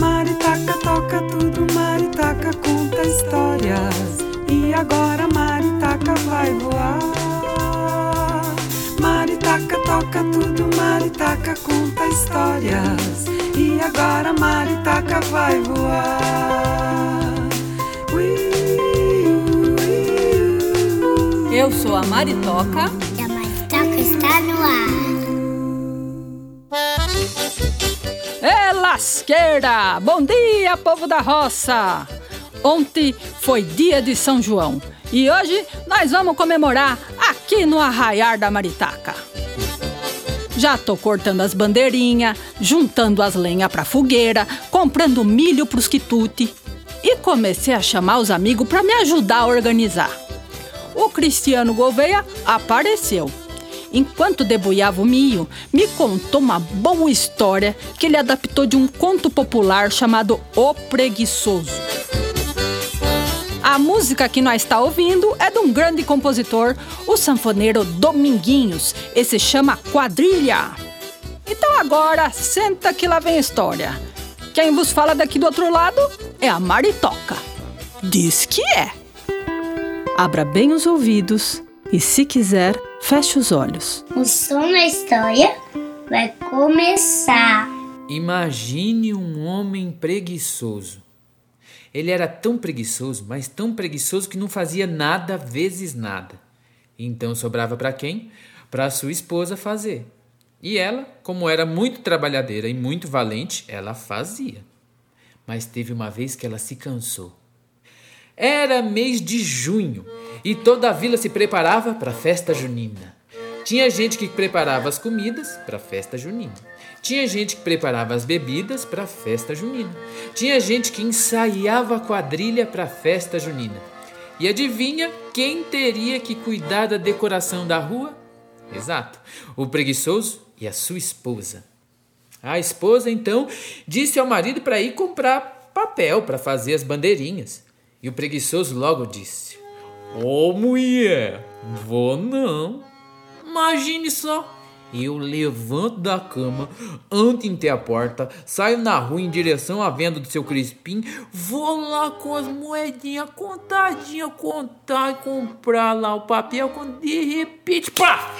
Maritaca toca tudo, Maritaca conta histórias. E agora Maritaca vai voar. Maritaca toca tudo, Maritaca conta histórias. E agora Maritaca vai voar. Eu sou a Maritoca. E a Maritoca está no ar. É lasqueira! Bom dia, povo da roça! Ontem foi dia de São João e hoje nós vamos comemorar aqui no Arraiar da Maritaca. Já tô cortando as bandeirinhas, juntando as lenhas pra fogueira, comprando milho pros quitute e comecei a chamar os amigos para me ajudar a organizar. O Cristiano Gouveia apareceu. Enquanto debulhava o milho, me contou uma boa história que ele adaptou de um conto popular chamado O Preguiçoso. A música que nós está ouvindo é de um grande compositor, o sanfoneiro Dominguinhos. Esse chama Quadrilha. Então agora, senta que lá vem a história. Quem vos fala daqui do outro lado é a Maritoca. Diz que é. Abra bem os ouvidos e, se quiser, feche os olhos. O som da história vai começar. Imagine um homem preguiçoso. Ele era tão preguiçoso, mas tão preguiçoso que não fazia nada vezes nada. Então sobrava para quem? Para sua esposa fazer. E ela, como era muito trabalhadeira e muito valente, ela fazia. Mas teve uma vez que ela se cansou. Era mês de junho e toda a vila se preparava para a festa junina. Tinha gente que preparava as comidas para a festa junina. Tinha gente que preparava as bebidas para a festa junina. Tinha gente que ensaiava a quadrilha para a festa junina. E adivinha quem teria que cuidar da decoração da rua? Exato, o preguiçoso e a sua esposa. A esposa então disse ao marido para ir comprar papel para fazer as bandeirinhas. E o preguiçoso logo disse: Ô oh, mulher, vou não. Imagine só. Eu levanto da cama, ando até a porta, saio na rua em direção à venda do seu Crispim, vou lá com as moedinhas contadinhas, contar e comprar lá o papel, quando de repente, pá!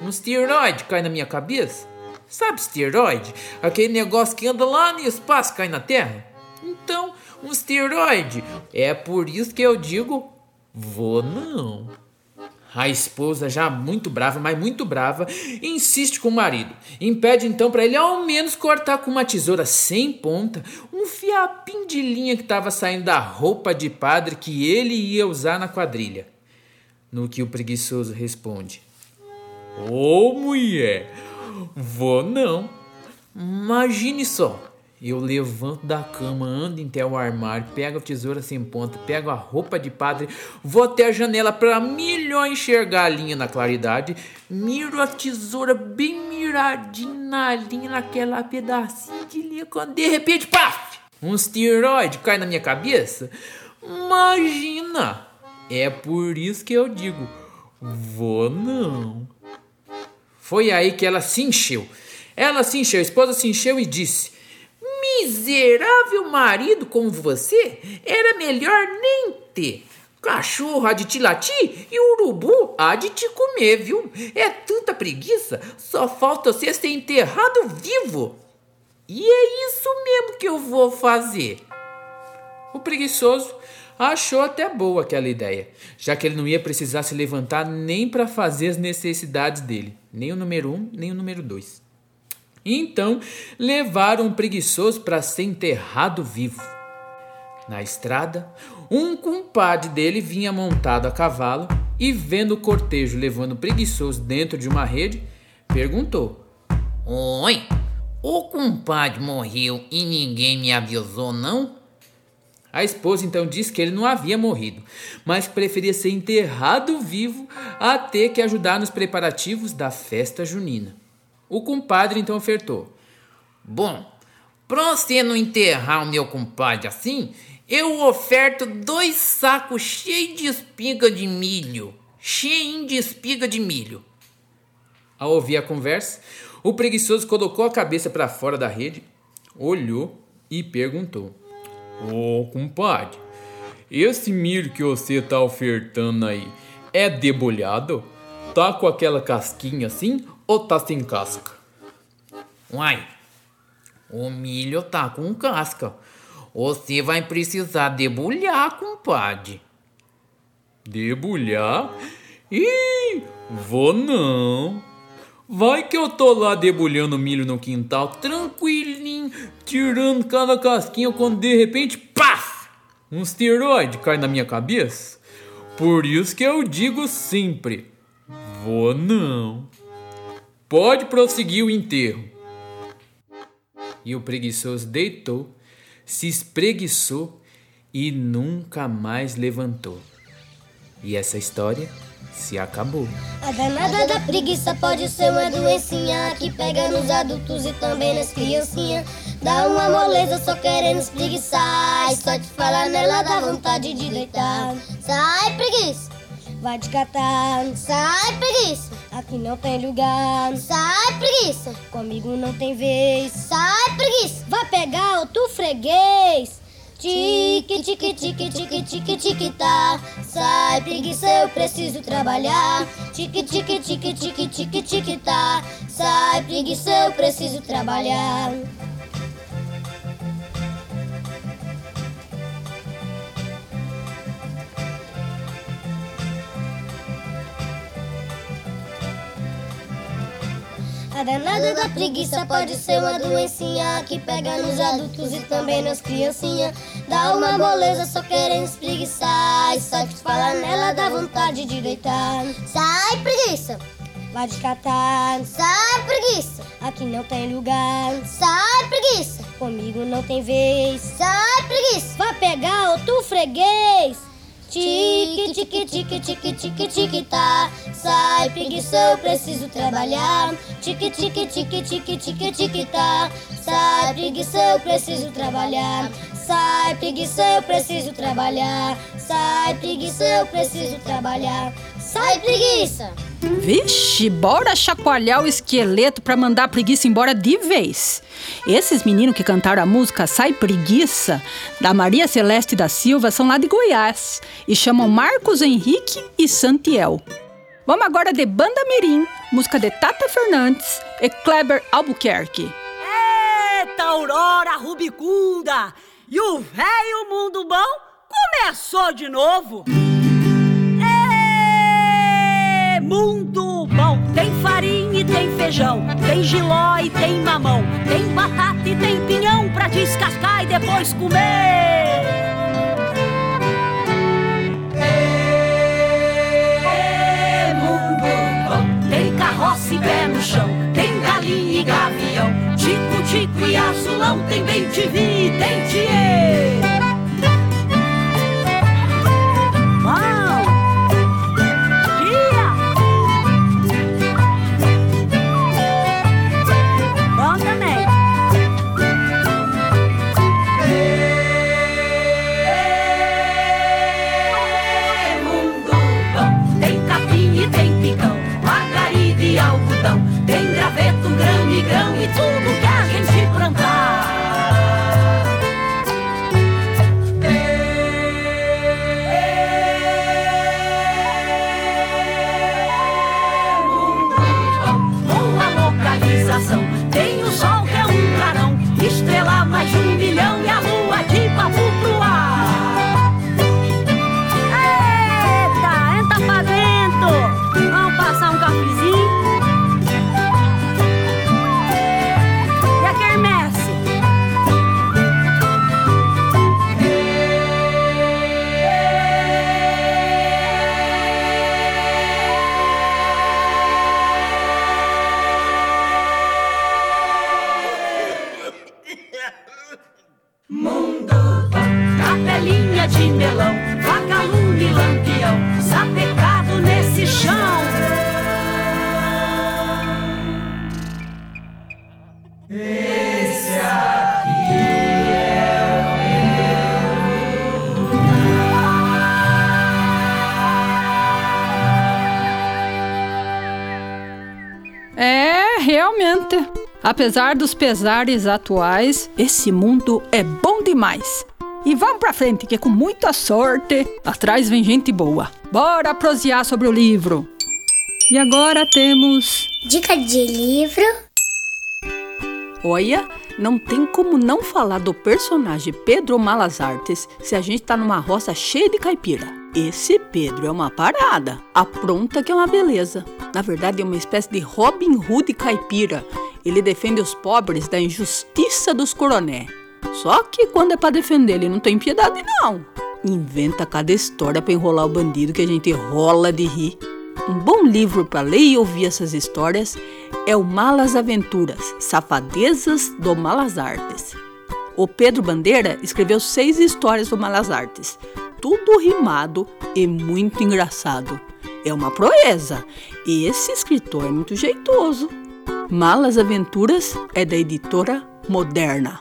Um esteroide cai na minha cabeça. Sabe esteroide? Aquele negócio que anda lá no espaço, cai na terra? Então, um esteroide. É por isso que eu digo, vou não. A esposa, já muito brava, mas muito brava, insiste com o marido. Impede então para ele ao menos cortar com uma tesoura sem ponta um fiapinho de linha que estava saindo da roupa de padre que ele ia usar na quadrilha. No que o preguiçoso responde: Ô oh, mulher, vou não. Imagine só. Eu levanto da cama, ando até o armário, pego a tesoura sem ponta, pego a roupa de padre, vou até a janela para melhor enxergar a linha na claridade, miro a tesoura bem miradinha na linha, naquela pedacinho de linha, quando de repente, paf! Um esteroide cai na minha cabeça? Imagina! É por isso que eu digo, vou não. Foi aí que ela se encheu. Ela se encheu, a esposa se encheu e disse: Miserável marido como você, era melhor nem ter. Cachorro há de te latir e urubu há de te comer, viu? É tanta preguiça, só falta você ser enterrado vivo. E é isso mesmo que eu vou fazer. O preguiçoso achou até boa aquela ideia, já que ele não ia precisar se levantar nem para fazer as necessidades dele, nem o número um, nem o número dois. Então levaram o preguiçoso para ser enterrado vivo. Na estrada, um compadre dele vinha montado a cavalo e, vendo o cortejo levando o preguiçoso dentro de uma rede, perguntou: Oi, o compadre morreu e ninguém me avisou, não? A esposa então disse que ele não havia morrido, mas que preferia ser enterrado vivo a ter que ajudar nos preparativos da festa junina. O compadre então ofertou: Bom, pra você não enterrar o meu compadre assim, eu oferto dois sacos cheios de espiga de milho. Cheio de espiga de milho. Ao ouvir a conversa, o preguiçoso colocou a cabeça para fora da rede, olhou, e perguntou: Ô, oh, compadre, esse milho que você tá ofertando aí é debulhado? Tá com aquela casquinha assim ou tá sem casca? Uai, o milho tá com casca. Você vai precisar debulhar, compadre. Debulhar? Ih, vou não. Vai que eu tô lá debulhando milho no quintal, tranquilinho, tirando cada casquinha, quando de repente, pá! Um esteroide cai na minha cabeça. Por isso que eu digo sempre: vou não. Pode prosseguir o enterro. E o preguiçoso deitou, se espreguiçou e nunca mais levantou. E essa história se acabou. A danada da preguiça pode ser uma doencinha que pega nos adultos e também nas criancinhas. Dá uma moleza só querendo espreguiçar. E só te falar nela dá vontade de deitar. Sai, preguiça! Vai te catar. Sai, preguiça! Aqui não tem lugar. Sai, preguiça! Comigo não tem vez. Sai, preguiça! Vai pegar outro freguês. Tique, tique, tique, tique, tique, tique, tá. Sai, preguiça, eu preciso trabalhar. Tique, tique, tique, tique, tique, tique, tá. Sai, preguiça, eu preciso trabalhar. A danada da preguiça pode ser uma doencinha que pega nos adultos e também nas criancinhas. Dá uma moleza só querendo espreguiçar. E só que falar nela dá vontade de deitar. Sai, preguiça! Vai descatar. Sai, preguiça! Aqui não tem lugar. Sai, preguiça! Comigo não tem vez. Sai, preguiça! Vai pegar outro freguês. Tique, tique, tique, tique, tique, tique, tá. Sai, preguiça, eu preciso trabalhar. Tique, tique, tique, tique, tique, tique, tá. Sai, preguiça, eu preciso trabalhar. Sai, preguiça, eu preciso trabalhar. Sai, preguiça, eu preciso trabalhar. Sai, preguiça! Vixe, bora chacoalhar o esqueleto pra mandar a preguiça embora de vez. Esses meninos que cantaram a música Sai Preguiça, da Maria Celeste da Silva, são lá de Goiás e chamam Marcos Henrique e Santiel. Vamos agora de Banda Mirim, música de Tata Fernandes e Kleber Albuquerque. Eita, Aurora Rubicunda! E o velho mundo bom começou de novo! Feijão, tem giló e tem mamão, tem batata e tem pinhão pra descascar e depois comer. É mundo. Tem carroça e pé no chão, tem galinha e gavião, tico-tico e azulão, tem bem te Tem graveto, grão e grão e tudo que a gente plantar. É, realmente. Apesar dos pesares atuais, esse mundo é bom demais. E vamos pra frente, que com muita sorte, atrás vem gente boa. Bora prosear sobre o livro. E agora temos. Dica de livro. Olha, não tem como não falar do personagem Pedro Malas Artes se a gente tá numa roça cheia de caipira. Esse Pedro é uma parada, apronta que é uma beleza. Na verdade, é uma espécie de Robin Hood caipira. Ele defende os pobres da injustiça dos coroné. Só que quando é pra defender, ele não tem piedade, não. Inventa cada história pra enrolar o bandido que a gente rola de rir. Um bom livro para ler e ouvir essas histórias é o Malas Aventuras, Safadezas do Malas Artes. O Pedro Bandeira escreveu seis histórias do Malas Artes, tudo rimado e muito engraçado. É uma proeza. Esse escritor é muito jeitoso. Malas Aventuras é da editora Moderna.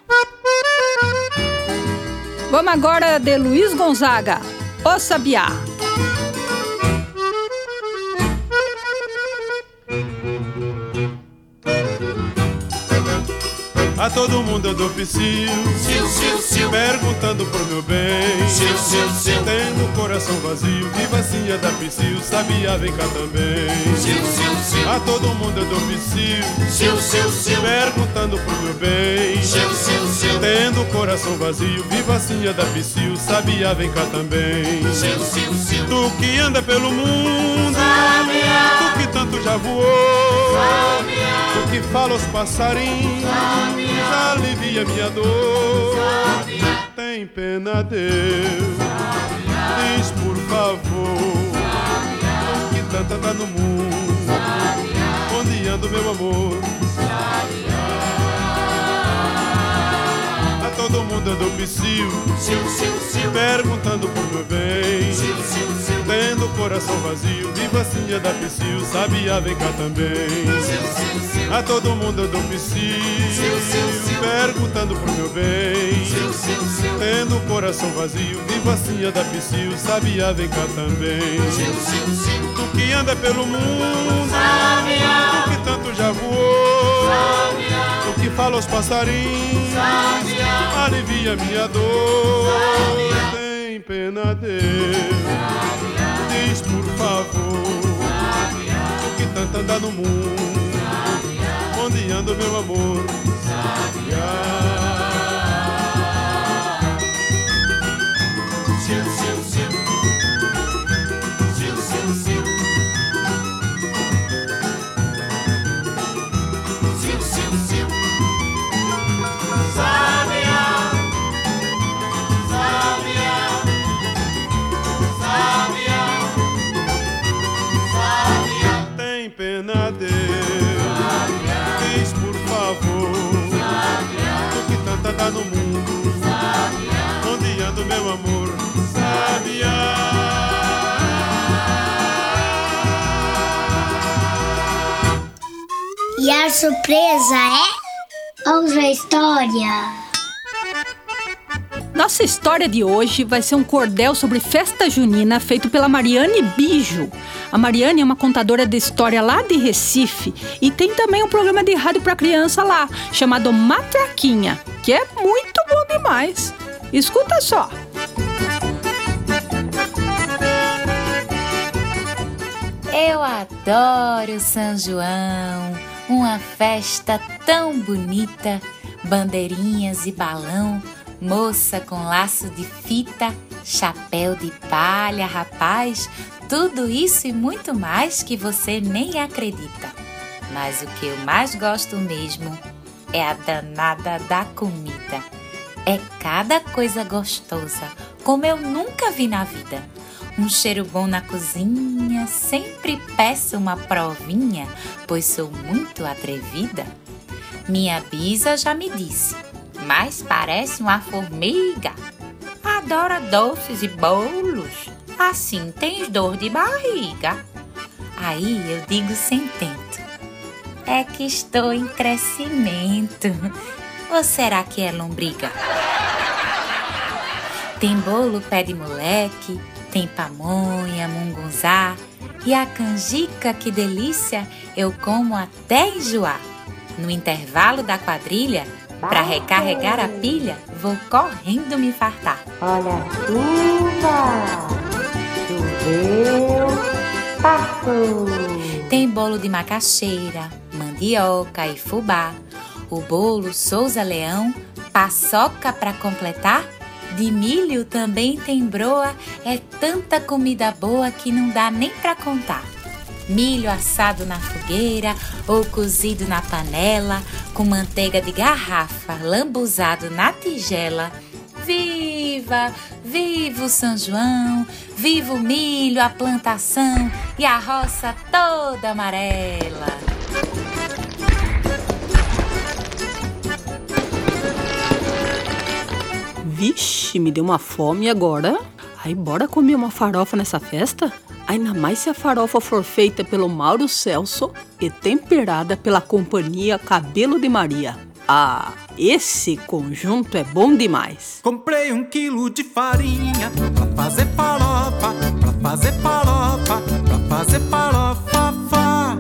Vamos agora de Luiz Gonzaga, O Sabiá. A todo mundo eu dou psiu, perguntando pro meu bem. sil, sil, sil, Tendo o coração vazio, viva assim é da psiu, sabia, vem cá também. sil, sil, sil, A todo mundo eu dou psiu, perguntando pro meu bem. sil, sil, sil, Tendo o coração vazio, viva assim é da psiu, sabia, vem cá também. sil, sil, sil, Tu que anda pelo mundo, tu que tanto já voou, tu que fala aos passarinhos, alivia minha dor. Tem pena, Deus, diz por favor, tu que tanto anda no mundo, onde anda meu amor? A todo mundo dou psiu, perguntando por meu bem. sil, sil, sil, Tendo o coração vazio, viva assim é da psiu, sabia, vem cá também. A todo mundo dou psiu, perguntando pro meu bem. Tendo o coração vazio, viva assim é da psiu, sabia, vem cá também. Tu que anda pelo mundo, fala aos passarinhos, alivia minha dor. Tem pena, Deus, diz por favor, tu que tanto anda no mundo, onde anda o meu amor? sil, sil, surpresa é? Outra história. Nossa história de hoje vai ser um cordel sobre festa junina feito pela Mariane Bijo. A Mariane é uma contadora de história lá de Recife e tem também um programa de rádio para criança lá, chamado Matraquinha, que é muito bom demais. Escuta só. Eu adoro São João, uma festa tão bonita, bandeirinhas e balão, moça com laço de fita, chapéu de palha, rapaz, tudo isso e muito mais que você nem acredita. Mas o que eu mais gosto mesmo é a danada da comida. É cada coisa gostosa, como eu nunca vi na vida. Um cheiro bom na cozinha, sempre peço uma provinha, pois sou muito atrevida. Minha bisa já me disse, mas parece uma formiga. Adora doces e bolos, assim tens dor de barriga. Aí eu digo sem tento, é que estou em crescimento. Ou será que é lombriga? Tem bolo pé de moleque, tem pamonha, mungunzá e a canjica, que delícia, eu como até enjoar. No intervalo da quadrilha, pra recarregar a pilha, vou correndo me fartar. Olha a chuva, choveu, passou. Tem bolo de macaxeira, mandioca e fubá. O bolo Souza Leão, paçoca pra completar. De milho também tem broa, é tanta comida boa que não dá nem pra contar. Milho assado na fogueira ou cozido na panela, com manteiga de garrafa, lambuzado na tigela. Viva! Viva o São João! Viva o milho, a plantação e a roça toda amarela! Vixe, me deu uma fome agora. Aí bora comer uma farofa nessa festa? Ainda mais se a farofa for feita pelo Mauro Celso e temperada pela companhia Cabelo de Maria. Ah, esse conjunto é bom demais. Comprei um quilo de farinha pra fazer farofa, pra fazer farofa, pra fazer farofa.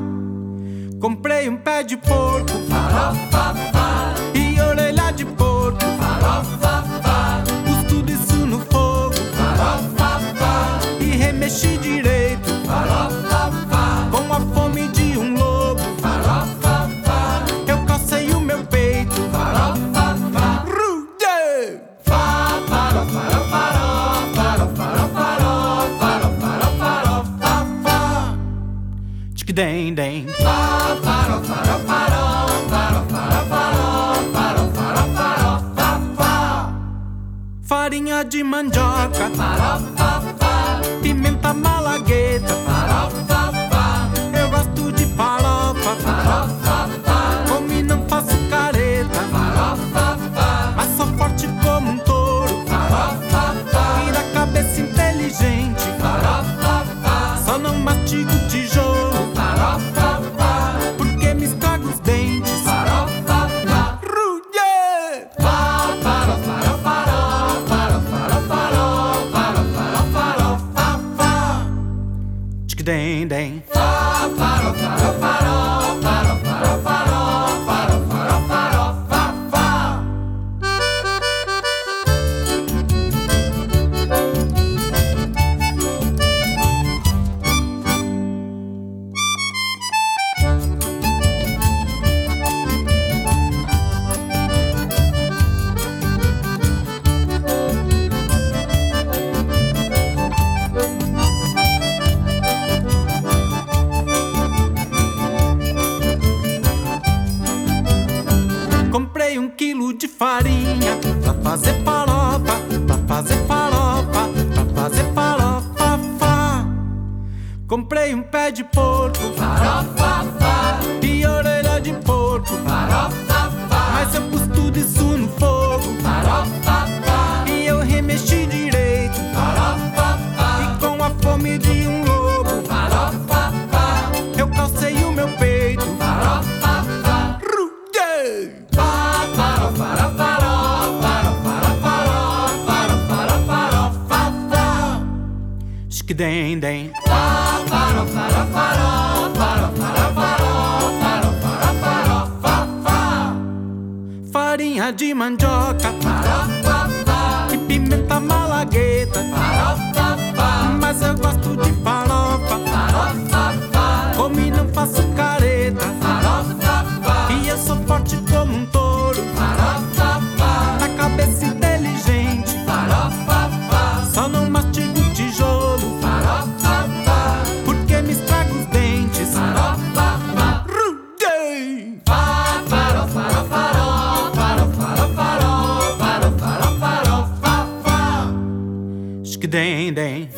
Comprei um pé de porco, farofa, Farinha de mandioca, pimenta malagueta, eu gosto de farofa, como e não faço careta, mas sou forte como um touro, e da cabeça inteligente, só não mastigo ding ding. Fa, fa, fa, fa, fa, fa, fa, fa. Comprei um quilo de farinha pra fazer farofa, pra fazer farofa, pra fazer farofa. Fá. Comprei um pé de porco, farofa, fá. e orelha de porco, farofa, fá. mas eu pus tudo isso Tic-dem-dem. Farinha de mandioca, e pimenta malagueta, mas eu gosto de farofa, como e não faço careta, e eu sou forte como um touro, na cabeça inteligente, Tic-dem-dem.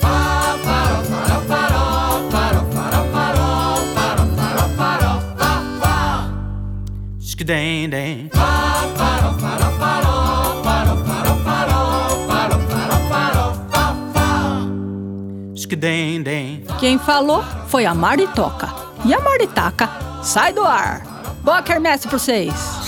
Tic-dem-dem. Tic-dem-dem. Quem falou foi a Maritoca. E a Maritaca sai do ar. Boa quermesse pra vocês!